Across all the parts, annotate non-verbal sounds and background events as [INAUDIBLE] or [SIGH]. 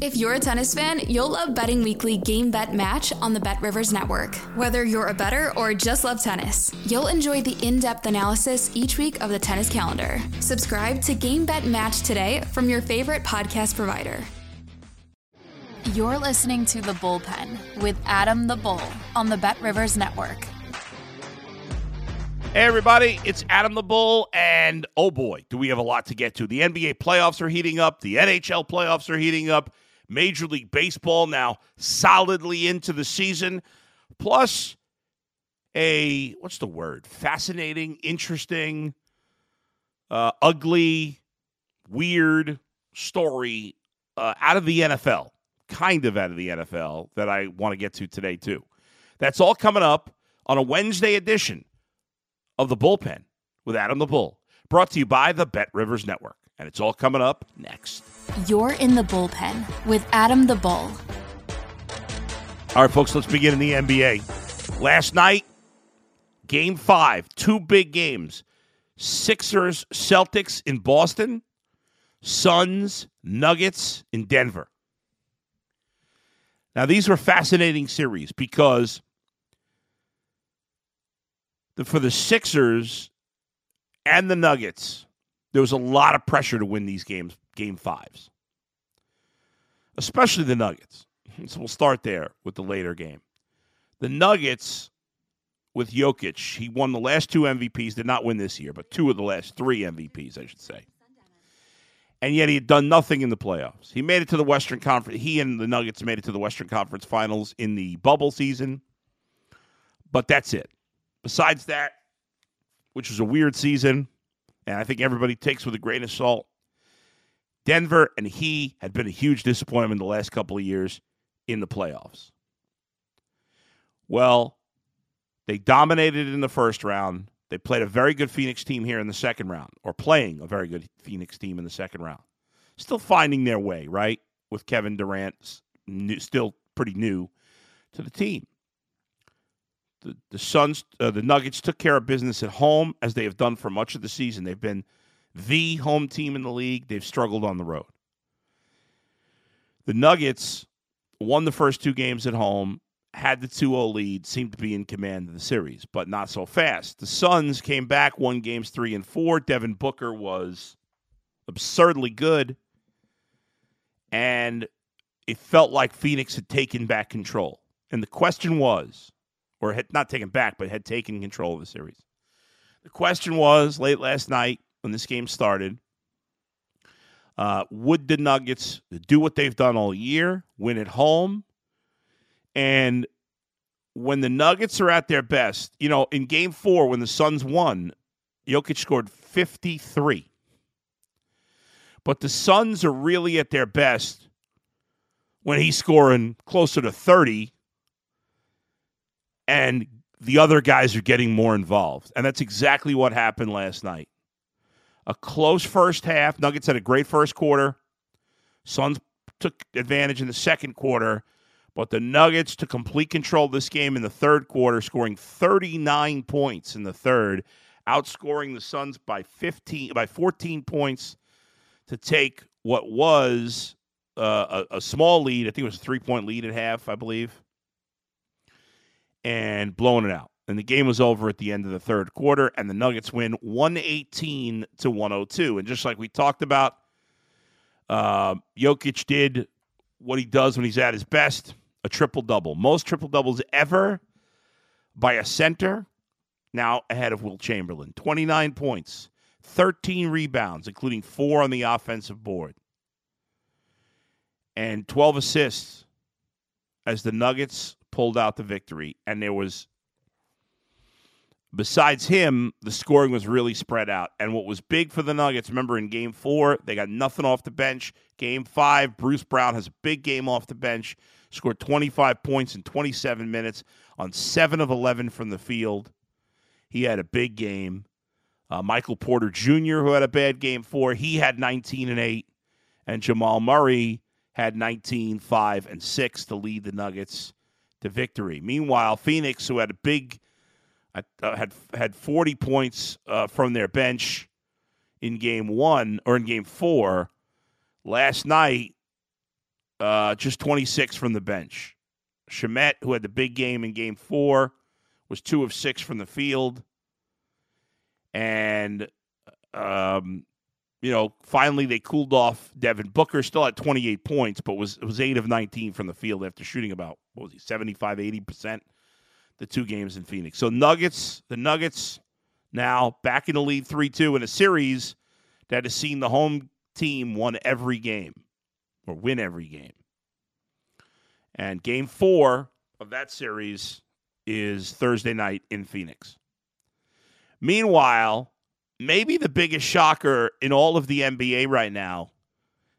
If you're a tennis fan, you'll love Betting Weekly Game Bet Match on the Bet Rivers Network. Whether you're a better or just love tennis, you'll enjoy the in depth analysis each week of the tennis calendar. Subscribe to Game Bet Match today from your favorite podcast provider. You're listening to The Bullpen with Adam the Bull on the Bet Rivers Network. Hey, everybody, it's Adam the Bull, and oh boy, do we have a lot to get to. The NBA playoffs are heating up, the NHL playoffs are heating up, Major League Baseball now solidly into the season, plus a, what's the word? Fascinating, interesting, uh, ugly, weird story uh, out of the NFL, kind of out of the NFL, that I want to get to today, too. That's all coming up on a Wednesday edition of the bullpen with Adam the Bull, brought to you by the Bet Rivers Network. And it's all coming up next. You're in the bullpen with Adam the Bull. All right, folks, let's begin in the NBA. Last night, game five, two big games Sixers, Celtics in Boston, Suns, Nuggets in Denver. Now, these were fascinating series because the, for the Sixers and the Nuggets, there was a lot of pressure to win these games, game fives, especially the Nuggets. [LAUGHS] So we'll start there with the later game. The Nuggets with Jokic, he won the last two MVPs, did not win this year, but two of the last three MVPs, I should say. And yet he had done nothing in the playoffs. He made it to the Western Conference. He and the Nuggets made it to the Western Conference Finals in the bubble season, but that's it. Besides that, which was a weird season, and I think everybody takes with a grain of salt, Denver and he had been a huge disappointment the last couple of years in the playoffs. Well, they dominated in the first round. They played a very good Phoenix team here in the second round, or playing a very good Phoenix team in the second round. Still finding their way, right? With Kevin Durant still pretty new to the team the, the Suns, uh, the Nuggets took care of business at home as they have done for much of the season. They've been the home team in the league. They've struggled on the road. The Nuggets won the first two games at home, had the 2 0 lead, seemed to be in command of the series, but not so fast. The Suns came back, won games three and four. Devin Booker was absurdly good, and it felt like Phoenix had taken back control. And the question was or had not taken back, but had taken control of the series. The question was late last night when this game started uh, would the Nuggets do what they've done all year, win at home? And when the Nuggets are at their best, you know, in game four, when the Suns won, Jokic scored 53. But the Suns are really at their best when he's scoring closer to 30 and the other guys are getting more involved. And that's exactly what happened last night. A close first half. Nuggets had a great first quarter. Suns took advantage in the second quarter, but the Nuggets took complete control of this game in the third quarter, scoring 39 points in the third, outscoring the Suns by 15 by 14 points to take what was uh, a, a small lead. I think it was a three point lead at half, I believe and blowing it out. And the game was over at the end of the third quarter, and the Nuggets win 118 to 102. And just like we talked about, uh, Jokic did what he does when he's at his best a triple double. Most triple doubles ever by a center, now ahead of Wilt Chamberlain. 29 points, 13 rebounds, including four on the offensive board, and 12 assists as the Nuggets pulled out the victory. And there was, besides him, the scoring was really spread out. And what was big for the Nuggets, remember in game four, they got nothing off the bench. Game five, Bruce Brown has a big game off the bench, scored 25 points in 27 minutes on 7 of 11 from the field. He had a big game. Uh, Michael Porter Jr., who had a bad game four, he had 19 and 8. And Jamal Murray had 19, 5, and 6 to lead the Nuggets to victory. Meanwhile, Phoenix, who had a big, uh, had had 40 points uh, from their bench in game one or in game four, last night, uh, just 26 from the bench. Shamet, who had the big game in game four, was two of six from the field. And, um, you know, finally they cooled off Devin Booker, still at 28 points, but was was eight of 19 from the field after shooting about, what was he, 75, 80% the two games in Phoenix. So Nuggets, the Nuggets now back in the lead 3 2 in a series that has seen the home team won every game or win every game. And game four of that series is Thursday night in Phoenix. Meanwhile, maybe the biggest shocker in all of the NBA right now,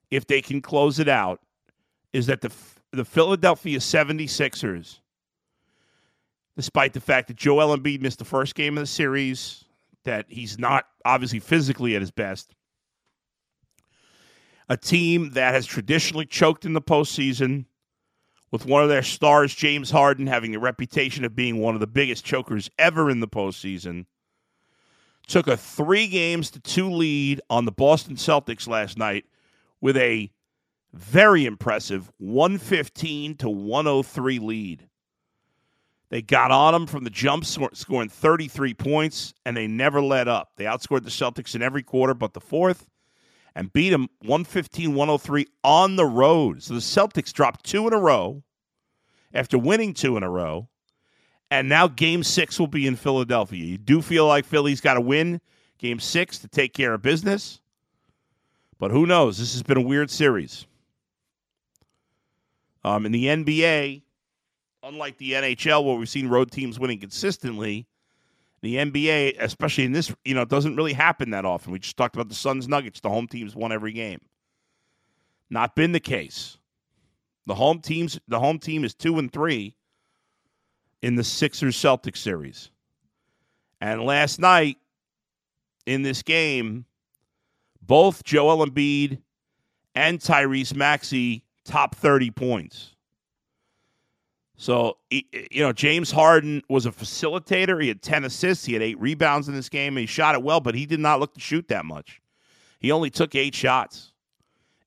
if they can close it out, is that the, the Philadelphia 76ers, despite the fact that Joel Embiid missed the first game of the series, that he's not obviously physically at his best, a team that has traditionally choked in the postseason with one of their stars, James Harden, having the reputation of being one of the biggest chokers ever in the postseason, took a three games to two lead on the Boston Celtics last night with a very impressive 115 to 103 lead. They got on them from the jump, scoring 33 points, and they never let up. They outscored the Celtics in every quarter but the fourth and beat them 115 103 on the road. So the Celtics dropped two in a row after winning two in a row. And now game six will be in Philadelphia. You do feel like Philly's got to win game six to take care of business. But who knows? This has been a weird series. Um, in the NBA, unlike the NHL, where we've seen road teams winning consistently, the NBA, especially in this, you know, doesn't really happen that often. We just talked about the Suns Nuggets. The home teams won every game. Not been the case. The home teams, the home team is two and three in the Sixers Celtics series. And last night in this game, both Joel Embiid and Tyrese Maxey top 30 points. So, you know, James Harden was a facilitator. He had 10 assists. He had eight rebounds in this game. He shot it well, but he did not look to shoot that much. He only took eight shots.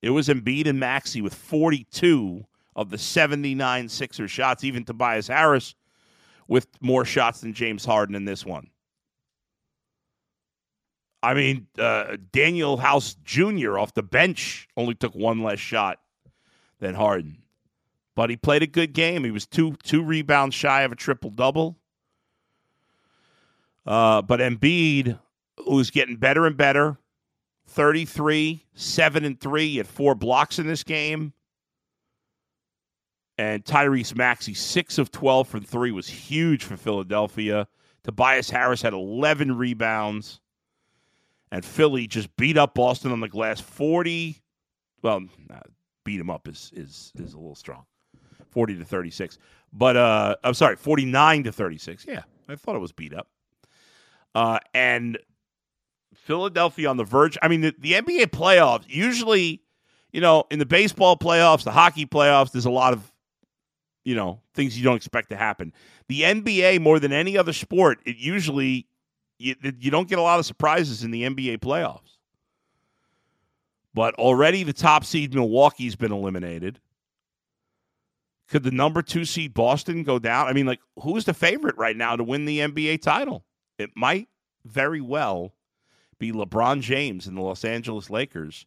It was Embiid and Maxey with 42 of the 79 Sixer shots, even Tobias Harris with more shots than James Harden in this one. I mean, uh, Danuel House Jr. off the bench only took one less shot than Harden but he played a good game. He was two two rebounds shy of a triple double. Uh, but Embiid, who's getting better and better, 33, 7 and 3. He had four blocks in this game. And Tyrese Maxey, 6 of 12 from 3, was huge for Philadelphia. Tobias Harris had 11 rebounds. And Philly just beat up Boston on the glass 40. Well, beat him up is, is, is a little strong. 40 to 36. But uh, I'm sorry, 49 to 36. Yeah, I thought it was beat up. Uh, and Philadelphia on the verge. I mean, the, the NBA playoffs, usually, you know, in the baseball playoffs, the hockey playoffs, there's a lot of, you know, things you don't expect to happen. The NBA, more than any other sport, it usually, you, you don't get a lot of surprises in the NBA playoffs. But already the top seed Milwaukee's been eliminated. Could the number two seed Boston go down? I mean, like, who's the favorite right now to win the NBA title? It might very well be LeBron James and the Los Angeles Lakers,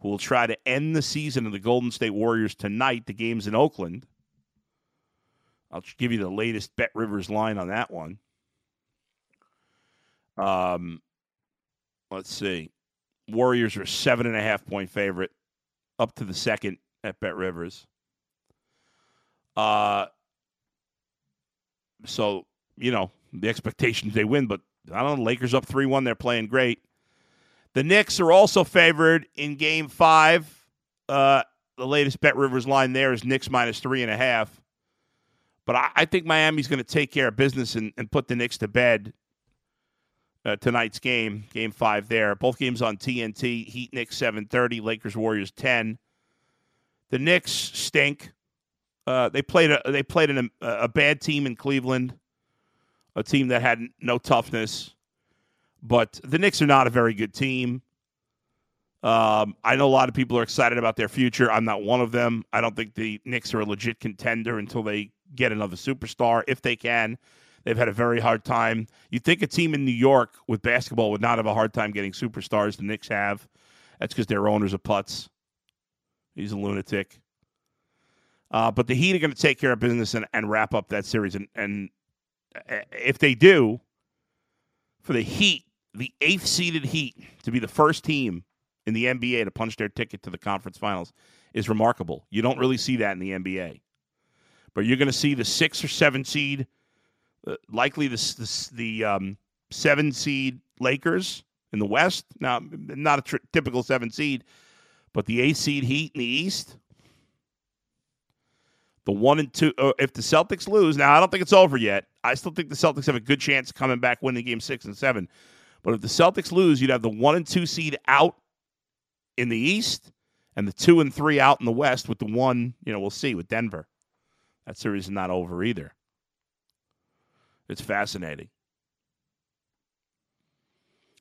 who will try to end the season of the Golden State Warriors tonight. The game's in Oakland. I'll give you the latest Bet Rivers line on that one. Um, let's see. Warriors are seven and a half point favorite up to the second at Bet Rivers. Uh, so, you know, the expectations they win, but I don't know. Lakers up 3 1. They're playing great. The Knicks are also favored in game five. Uh, the latest Bet Rivers line there is Knicks minus three and a half. But I, I think Miami's going to take care of business and, and put the Knicks to bed uh, tonight's game, game five there. Both games on TNT. Heat Knicks 7:30, Lakers Warriors 10. The Knicks stink. Uh, they played a they played an, a, a bad team in Cleveland, a team that had no toughness. But the Knicks are not a very good team. Um, I know a lot of people are excited about their future. I'm not one of them. I don't think the Knicks are a legit contender until they get another superstar, if they can. They've had a very hard time. You'd think a team in New York with basketball would not have a hard time getting superstars. The Knicks have. That's because their owner's a putz. He's a lunatic. Uh, but the Heat are going to take care of business and, and wrap up that series. And, and uh, if they do, for the Heat, the eighth seeded Heat to be the first team in the NBA to punch their ticket to the conference finals is remarkable. You don't really see that in the NBA. But you're going to see the six or seven seed, uh, likely the, the, the um, seven seed Lakers in the West. Now, not a tr- typical seven seed, but the eight seed Heat in the East. The one and two, uh, if the Celtics lose, now I don't think it's over yet. I still think the Celtics have a good chance of coming back winning game six and seven. But if the Celtics lose, you'd have the one and two seed out in the East and the two and three out in the West with the one, you know, we'll see with Denver. That series is not over either. It's fascinating.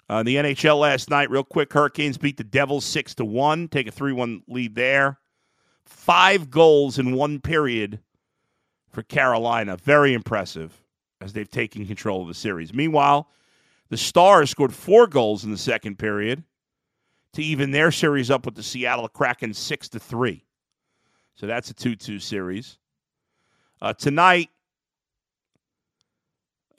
Uh, the NHL last night, real quick, Hurricanes beat the Devils six to one, take a three one lead there. Five goals in one period for Carolina, very impressive as they've taken control of the series. Meanwhile, the Stars scored four goals in the second period to even their series up with the Seattle Kraken six to three. So that's a two-two series. Uh, tonight,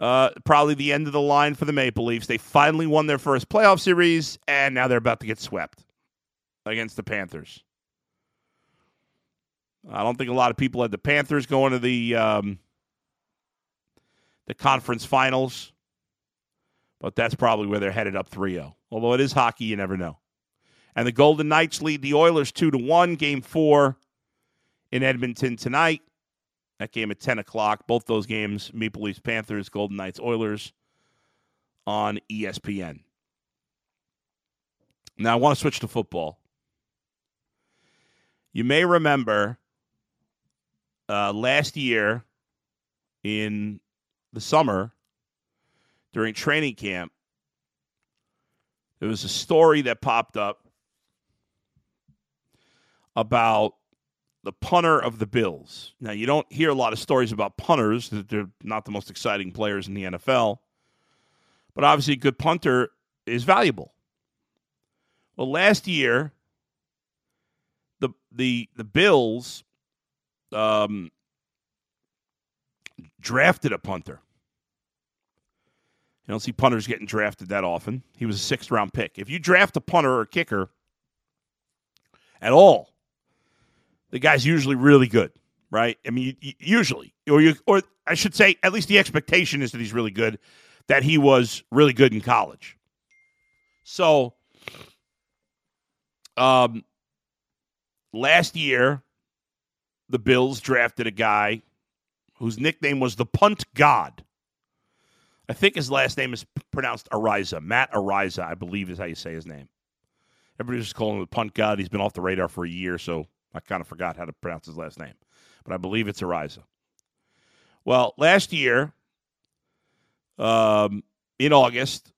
uh, probably the end of the line for the Maple Leafs. They finally won their first playoff series, and now they're about to get swept against the Panthers. I don't think a lot of people had the Panthers going to the um, the conference finals, but that's probably where they're headed up 3-0. Although it is hockey, you never know. And the Golden Knights lead the Oilers 2 to 1, game four in Edmonton tonight. That game at 10 o'clock. Both those games, Maple Leafs, Panthers, Golden Knights, Oilers on ESPN. Now, I want to switch to football. You may remember uh, last year in the summer during training camp, there was a story that popped up about the punter of the Bills. Now, you don't hear a lot of stories about punters, they're not the most exciting players in the NFL. But obviously, a good punter is valuable. Well, last year, the the the Bills um, drafted a punter. You don't see punters getting drafted that often. He was a sixth round pick. If you draft a punter or a kicker at all, the guy's usually really good, right? I mean, usually, or you, or I should say, at least the expectation is that he's really good, that he was really good in college. So, um, last year, the Bills drafted a guy whose nickname was the Punt God. I think his last name is pronounced Araiza. Matt Araiza, I believe, is how you say his name. Everybody's just calling him the Punt God. He's been off the radar for a year, so I kind of forgot how to pronounce his last name, but I believe it's Araiza. Well, last year, um, in August,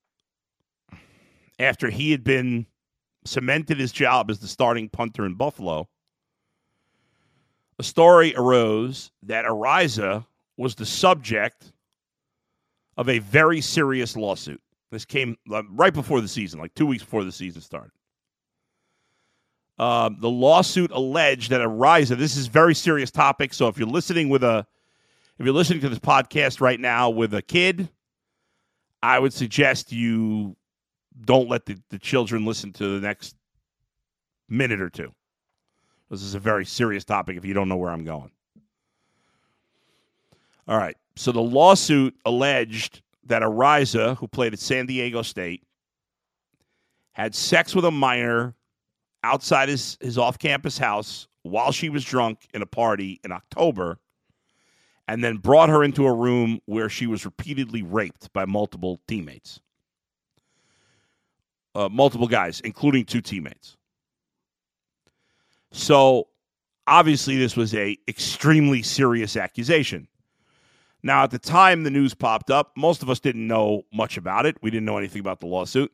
after he had been cemented his job as the starting punter in Buffalo, a story arose that Araiza was the subject of a very serious lawsuit. This came uh, right before the season, like two weeks before the season started. Um, the lawsuit alleged that Araiza, this is a very serious topic. So if you're listening with a, if you're listening to this podcast right now with a kid, I would suggest you don't let the, the children listen to the next minute or two. This is a very serious topic if you don't know where I'm going. All right. So the lawsuit alleged that Araiza, who played at San Diego State, had sex with a minor outside his, his off campus house while she was drunk in a party in October and then brought her into a room where she was repeatedly raped by multiple teammates. uh, multiple guys, including two teammates. So obviously, this was a extremely serious accusation. Now, at the time the news popped up, most of us didn't know much about it. We didn't know anything about the lawsuit.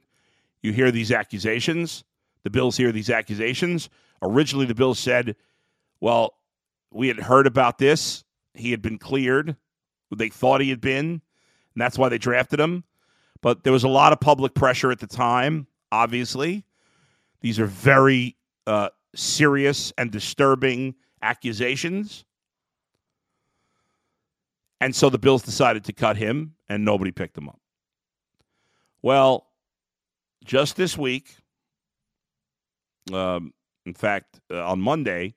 You hear these accusations. The Bills hear these accusations. Originally, the Bills said, well, we had heard about this. He had been cleared. They thought he had been, and that's why they drafted him. But there was a lot of public pressure at the time, obviously. These are very uh, serious and disturbing accusations. And so the Bills decided to cut him, and nobody picked him up. Well, just this week, um, in fact, uh, on Monday,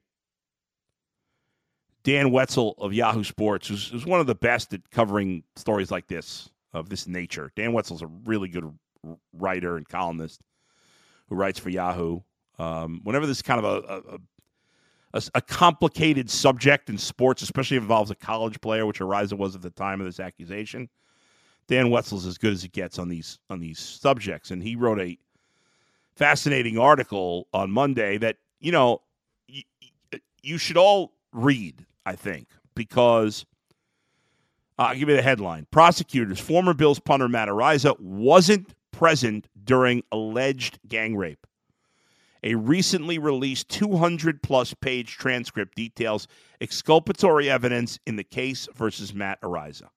Dan Wetzel of Yahoo Sports, who's, who's, one of the best at covering stories like this, of this nature. Dan Wetzel's a really good writer and columnist who writes for Yahoo. Um, whenever this kind of a, a, a, a, complicated subject in sports, especially if it involves a college player, which Araiza was at the time of this accusation. Dan Wetzel's as good as it gets on these on these subjects, and he wrote a fascinating article on Monday that you know y- you should all read. I think because uh, I'll give you the headline: Prosecutors, former Bills punter Matt Araiza wasn't present during alleged gang rape. A recently released 200 plus page transcript details exculpatory evidence in the case versus Matt Araiza.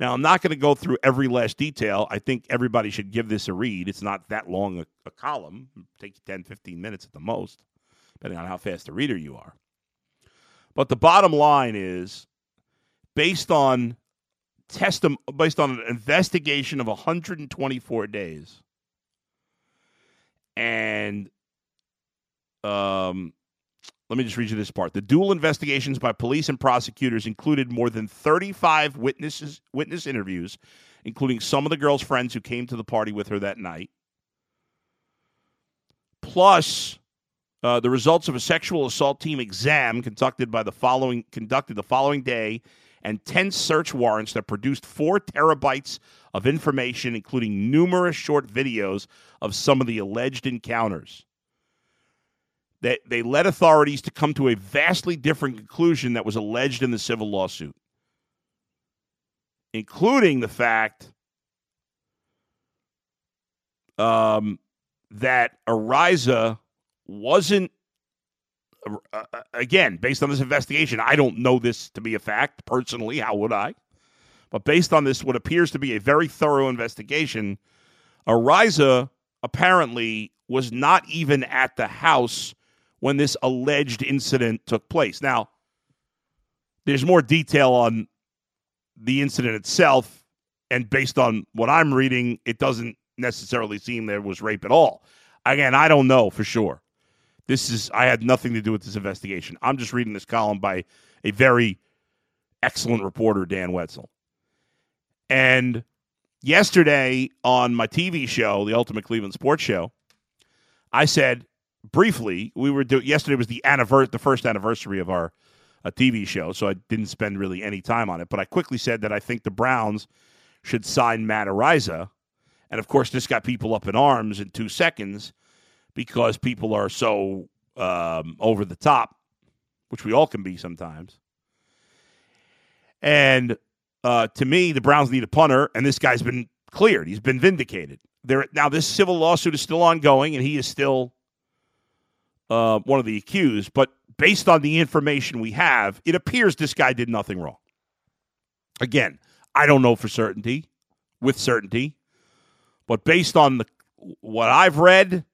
Now, I'm not going to go through every last detail. I think everybody should give this a read. It's not that long a, a column, it takes 10, 15 minutes at the most, depending on how fast a reader you are. But the bottom line is based on testim- based on an investigation of 124 days and um, let me just read you this part. The dual investigations by police and prosecutors included more than 35 witnesses witness interviews, including some of the girl's friends who came to the party with her that night. Plus uh, the results of a sexual assault team exam conducted by the following conducted the following day and 10 search warrants that produced 4 terabytes of information including numerous short videos of some of the alleged encounters that they led authorities to come to a vastly different conclusion that was alleged in the civil lawsuit, including the fact um, that Araiza wasn't. Uh, uh, again, based on this investigation, I don't know this to be a fact personally. How would I? But based on this, what appears to be a very thorough investigation, Araiza apparently was not even at the house when this alleged incident took place. Now, there's more detail on the incident itself, and based on what I'm reading, it doesn't necessarily seem there was rape at all. Again, I don't know for sure. This is I had nothing to do with this investigation. I'm just reading this column by a very excellent reporter, Dan Wetzel. And yesterday on my TV show, the Ultimate Cleveland Sports Show, I said briefly, we were doing yesterday was the anniversary, the first anniversary of our a TV show, so I didn't spend really any time on it. But I quickly said that I think the Browns should sign Matt Araiza, and of course, this got people up in arms in two seconds because people are so um, over the top, which we all can be sometimes. And uh, to me, the Browns need a punter, and this guy's been cleared. He's been vindicated. There now, this civil lawsuit is still ongoing, and he is still uh, one of the accused, but based on the information we have, it appears this guy did nothing wrong. Again, I don't know for certainty, with certainty, but based on the what I've read,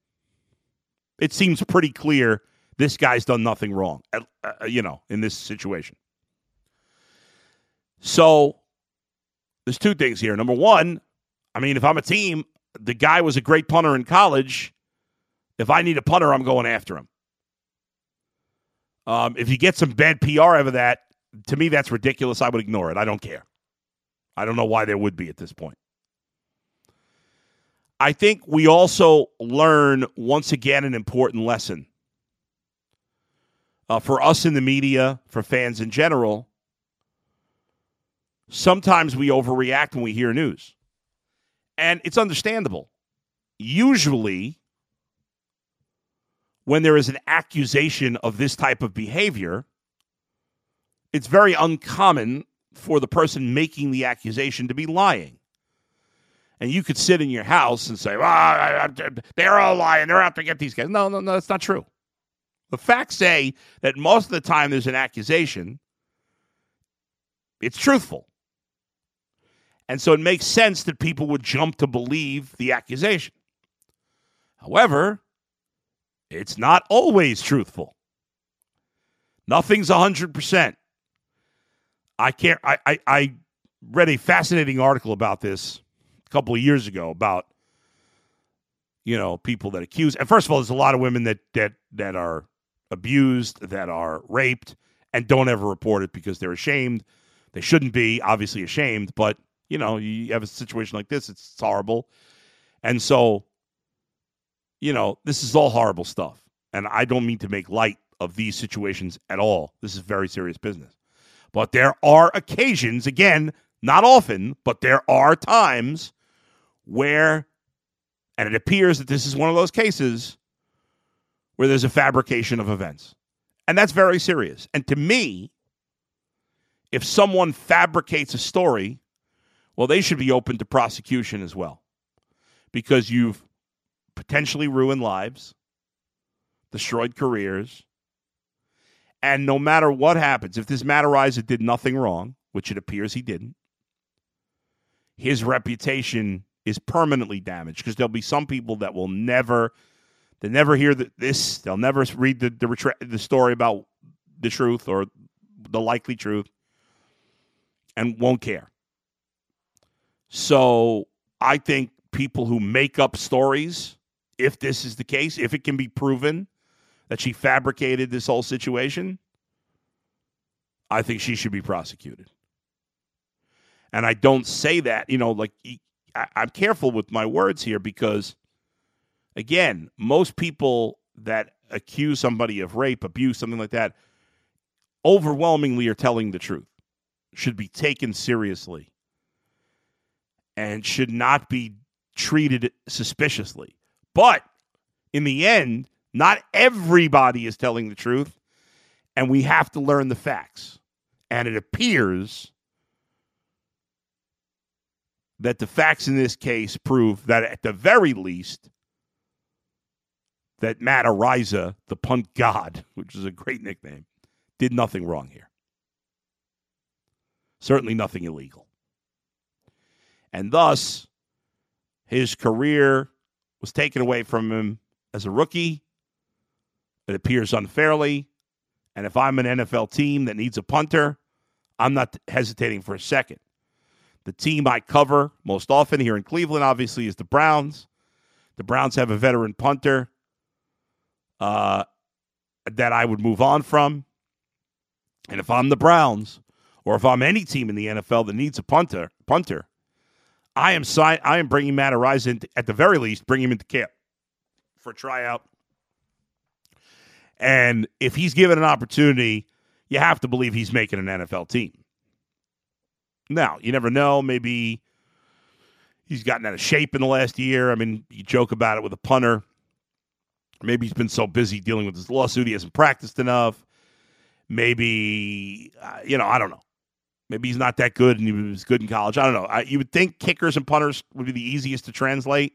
it seems pretty clear this guy's done nothing wrong. Uh, you know, in this situation. So there's two things here. Number one, I mean, if I'm a team, the guy was a great punter in college. If I need a punter, I'm going after him. Um, if you get some bad PR out of that, to me, that's ridiculous. I would ignore it. I don't care. I don't know why there would be at this point. I think we also learn once again an important lesson. Uh, for us in the media, for fans in general, sometimes we overreact when we hear news. And it's understandable. usually, when there is an accusation of this type of behavior, it's very uncommon for the person making the accusation to be lying. And you could sit in your house and say, well, they're all lying. They're out to get these guys. No, no, no, that's not true. The facts say that most of the time there's an accusation, it's truthful. And so it makes sense that people would jump to believe the accusation. However, it's not always truthful. Nothing's 100%. I can't, I, I, I read a fascinating article about this a couple of years ago about, you know, people that accuse. And first of all, there's a lot of women that, that, that are abused, that are raped, and don't ever report it because they're ashamed. They shouldn't be, obviously, ashamed, but you know, you have a situation like this, it's, it's horrible. And so, you know, this is all horrible stuff. And I don't mean to make light of these situations at all. This is very serious business. But there are occasions, again, not often, but there are times where, and it appears that this is one of those cases where there's a fabrication of events. And that's very serious. And to me, if someone fabricates a story well, they should be open to prosecution as well because you've potentially ruined lives, destroyed careers, and no matter what happens, if this Matt Araiza did nothing wrong, which it appears he didn't, his reputation is permanently damaged because there'll be some people that will never, they never hear the, this, they'll never read the the, the story about the truth or the likely truth, and won't care. So I think people who make up stories, if this is the case, if it can be proven that she fabricated this whole situation, I think she should be prosecuted. And I don't say that, you know, like I, am careful with my words here because, again, most people that accuse somebody of rape, abuse, something like that, overwhelmingly are telling the truth, should be taken seriously and should not be treated suspiciously. But in the end, not everybody is telling the truth, and we have to learn the facts. And it appears that the facts in this case prove that at the very least, that Matt Araiza, the punt god, [LAUGHS] which is a great nickname, did nothing wrong here. Certainly nothing illegal. And thus, his career was taken away from him as a rookie. It appears unfairly. And if I'm an NFL team that needs a punter, I'm not hesitating for a second. The team I cover most often here in Cleveland, obviously, is the Browns. The Browns have a veteran punter uh, that I would move on from. And if I'm the Browns, or if I'm any team in the NFL that needs a punter, punter, I am sign. I am bringing Matt in, at the very least, bring him into camp for tryout. And if he's given an opportunity, you have to believe he's making an NFL team. Now, you never know. Maybe he's gotten out of shape in the last year. I mean, you joke about it with a punter. Maybe he's been so busy dealing with his lawsuit, he hasn't practiced enough. Maybe, uh, you know, I don't know. Maybe he's not that good and he was good in college. I don't know. I, you would think kickers and punters would be the easiest to translate,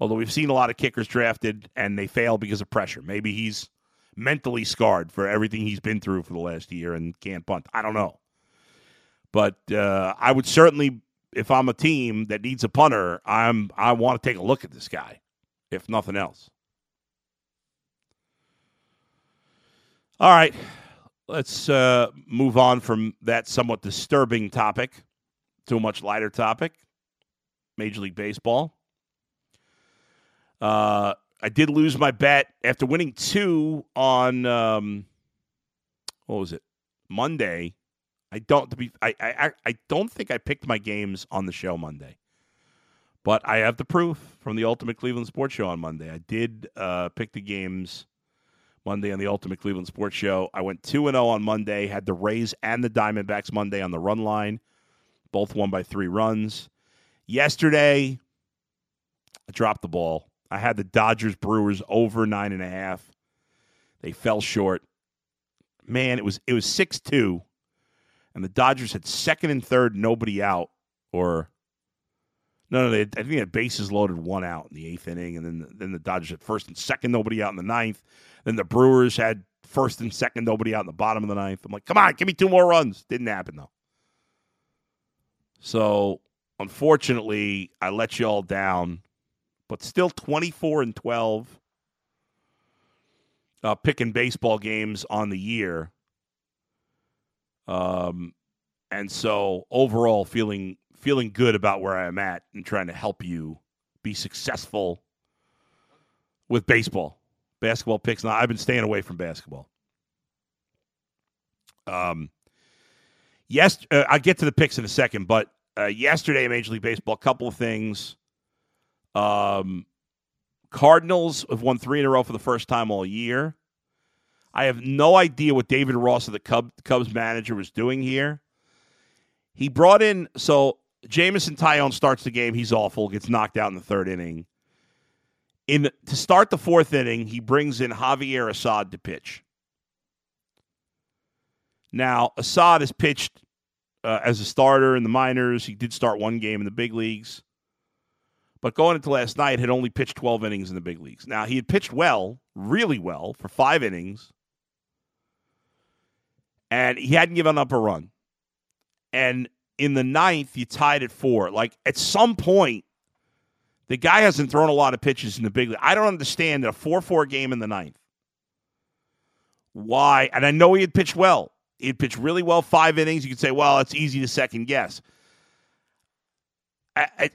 although we've seen a lot of kickers drafted and they fail because of pressure. Maybe he's mentally scarred for everything he's been through for the last year and can't punt. I don't know. But uh, I would certainly, if I'm a team that needs a punter, I'm I want to take a look at this guy, if nothing else. All right. Let's uh, move on from that somewhat disturbing topic to a much lighter topic Major League Baseball. Uh, I did lose my bet after winning two on, um, what was it, Monday. I don't to be I, I I don't think I picked my games on the show Monday, but I have the proof from the Ultimate Cleveland Sports Show on Monday. I did uh, pick the games Monday on the Ultimate Cleveland Sports Show. I went 2 0 on Monday, had the Rays and the Diamondbacks Monday on the run line. Both won by three runs. Yesterday, I dropped the ball. I had the Dodgers Brewers over nine and a half. They fell short. Man, it was it was six two, and the Dodgers had second and third, nobody out, or no, no, they, I think they had bases loaded, one out in the eighth inning, and then then the Dodgers had first and second, nobody out in the ninth. Then the Brewers had first and second, nobody out in the bottom of the ninth. I'm like, come on, give me two more runs. Didn't happen though. So unfortunately, I let you all down, but still 24 and 12 uh, picking baseball games on the year. Um, and so overall, feeling feeling good about where I am at and trying to help you be successful with baseball. Basketball picks. Now, I've been staying away from basketball. Um, yes, uh, I'll get to the picks in a second, but uh, yesterday, Major League Baseball, a couple of things. Um, Cardinals have won three in a row for the first time all year. I have no idea what David Ross, the Cubs, Cubs manager, was doing here. He brought in so Jameson Taillon starts the game. He's awful. Gets knocked out in the third inning. In to start the fourth inning, he brings in Javier Assad to pitch. Now Assad has pitched uh, as a starter in the minors. He did start one game in the big leagues, but going into last night, had only pitched twelve innings in the big leagues. Now he had pitched well, really well, for five innings, and he hadn't given up a run. And in the ninth, you tied at four. Like at some point, the guy hasn't thrown a lot of pitches in the big league. I don't understand a 4 4 game in the ninth. Why? And I know he had pitched well. He had pitched really well five innings. You could say, well, it's easy to second guess. I, I,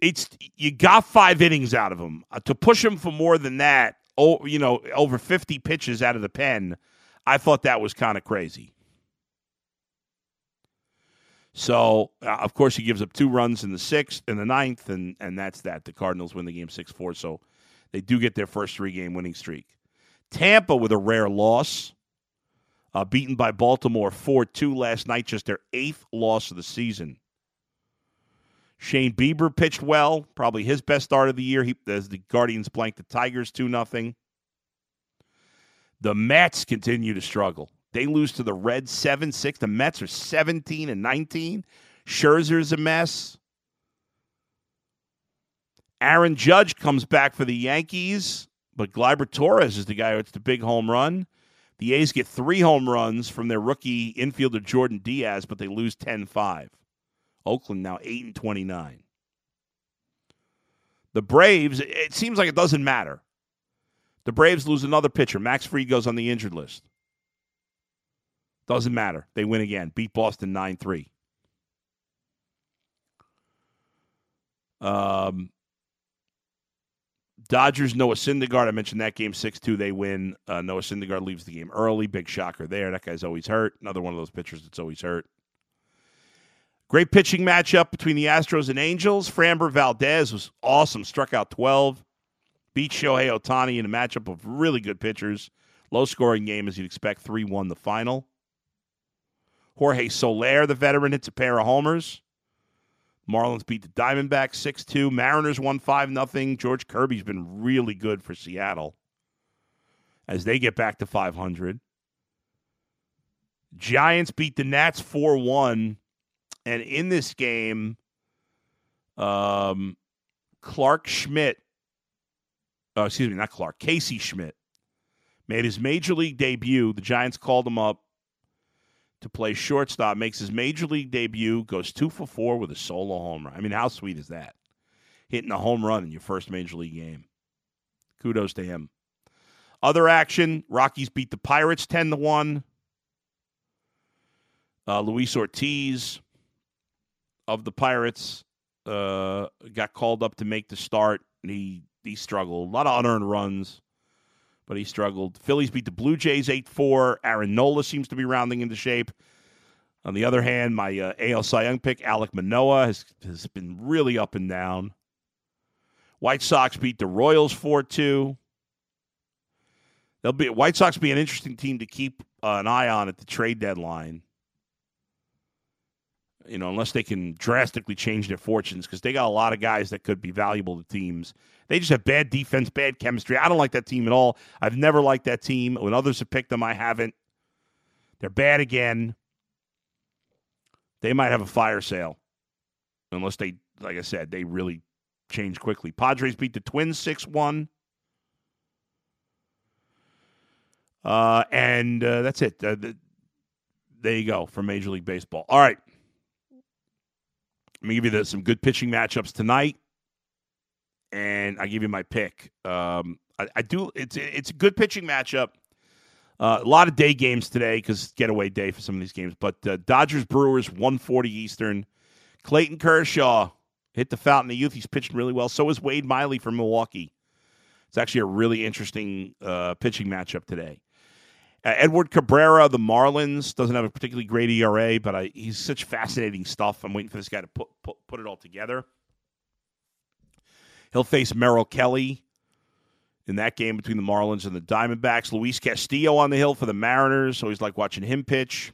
it's you got five innings out of him uh, to push him for more than that. Oh, you know, over fifty pitches out of the pen. I thought that was kind of crazy. So, uh, of course, he gives up two runs in the sixth and the ninth, and, and that's that. The Cardinals win the game 6 4. So they do get their first three game winning streak. Tampa with a rare loss, uh, beaten by Baltimore 4 2 last night, just their eighth loss of the season. Shane Bieber pitched well, probably his best start of the year he, as the Guardians blanked the Tigers 2 0. The Mets continue to struggle. They lose to the Reds 7 6. The Mets are 17 and 19. Scherzer's a mess. Aaron Judge comes back for the Yankees, but Gleyber Torres is the guy who hits the big home run. The A's get three home runs from their rookie infielder Jordan Diaz, but they lose 10 5. Oakland now 8 and 29. The Braves, it seems like it doesn't matter. The Braves lose another pitcher. Max Fried goes on the injured list. Doesn't matter. They win again. Beat Boston 9 3. Um, Dodgers, Noah Syndergaard. I mentioned that game 6 2. They win. Uh, Noah Syndergaard leaves the game early. Big shocker there. That guy's always hurt. Another one of those pitchers that's always hurt. Great pitching matchup between the Astros and Angels. Framber Valdez was awesome. Struck out 12. Beat Shohei Ohtani in a matchup of really good pitchers. Low scoring game, as you'd expect. 3 1 the final. Jorge Soler, the veteran, hits a pair of homers. Marlins beat the Diamondbacks 6 2. Mariners won 5 0. George Kirby's been really good for Seattle as they get back to 500. Giants beat the Nats 4 1. And in this game, um, Clarke Schmidt, uh, excuse me, not Clark, Casey Schmitt made his major league debut. The Giants called him up to play shortstop, makes his major league debut, goes two for four with a solo home run. I mean, how sweet is that? Hitting a home run in your first major league game. Kudos to him. Other action: Rockies beat the Pirates ten to one. Uh, Luis Ortiz of the Pirates uh, got called up to make the start. And he he struggled. A lot of unearned runs but he struggled. Phillies beat the Blue Jays 8 4. Aaron Nola seems to be rounding into shape. On the other hand, my uh, AL Cy Young pick, Alek Manoah, has, has been really up and down. White Sox beat the Royals 4 2. They'll be White Sox be an interesting team to keep uh, an eye on at the trade deadline. You know, unless they can drastically change their fortunes, because they got a lot of guys that could be valuable to teams. They just have bad defense, bad chemistry. I don't like that team at all. I've never liked that team. When others have picked them, I haven't. They're bad again. They might have a fire sale, unless they, like I said, they really change quickly. Padres beat the Twins six one. Uh, and uh, that's it. Uh, the, there you go for Major League Baseball. All right. Let me give you the, some good pitching matchups tonight, and I give you my pick. Um, I, I, do. It's it's a good pitching matchup. Uh, a lot of day games today because getaway day for some of these games. But uh, Dodgers Brewers one forty Eastern. Clayton Kershaw hit the fountain of youth. He's pitching really well. So is Wade Miley from Milwaukee. It's actually a really interesting uh, pitching matchup today. Uh, Edward Cabrera, the Marlins, doesn't have a particularly great ERA, but I, he's such fascinating stuff. I'm waiting for this guy to put, put, put it all together. He'll face Merrill Kelly in that game between the Marlins and the Diamondbacks. Luis Castillo on the hill for the Mariners. Always like watching him pitch.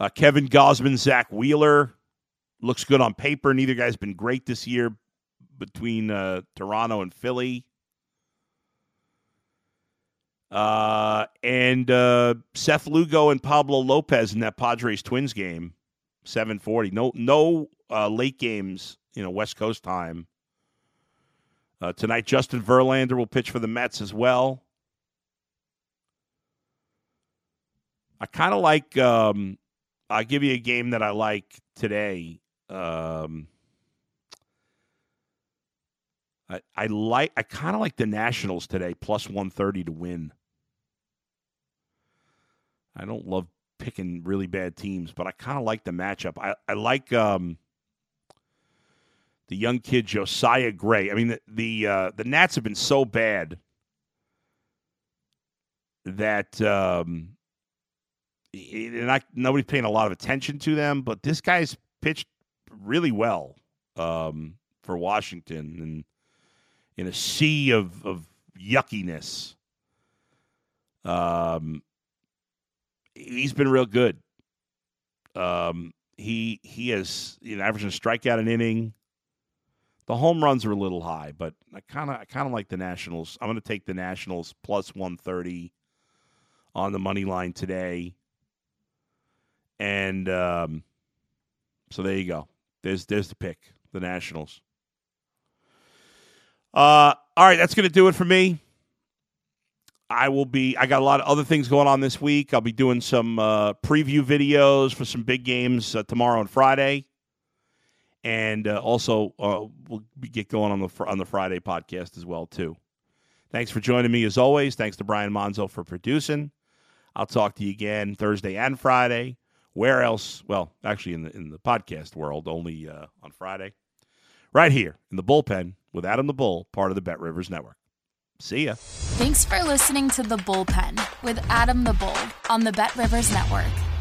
Uh, Kevin Gausman, Zack Wheeler. Looks good on paper. Neither guy's been great this year between uh, Toronto and Philly. Uh, and uh, Seth Lugo and Pablo Lopez in that Padres Twins game, seven forty. No, no uh, late games. You know, West Coast time. Uh, tonight, Justin Verlander will pitch for the Mets as well. I kind of like. Um, I'll give you a game that I like today. Um, I, I like I kind of like the Nationals today, plus one thirty to win. I don't love picking really bad teams, but I kind of like the matchup. I, I like um, the young kid Josiah Gray. I mean, the the, uh, the Nats have been so bad that um, not, nobody's paying a lot of attention to them. But this guy's pitched really well um, for Washington and in a sea of, of yuckiness. Um, he's been real good. Um, he he has you know averaging a strikeout an inning. The home runs are a little high, but I kind of I kind of like the Nationals. I'm going to take the Nationals plus 130 on the money line today. And um, so there you go. There's there's the pick, the Nationals. Uh, all right, that's going to do it for me. I will be. I got a lot of other things going on this week. I'll be doing some uh, preview videos for some big games uh, tomorrow and Friday, and uh, also uh, we'll get going on the on the Friday podcast as well too. Thanks for joining me as always. Thanks to Brian Monzo for producing. I'll talk to you again Thursday and Friday. Where else? Well, actually, in the in the podcast world, only uh, on Friday, right here in the bullpen with Adam the Bull, part of the Bet Rivers Network. See ya. Thanks for listening to The Bullpen with Adam the Bull on the Bet Rivers Network.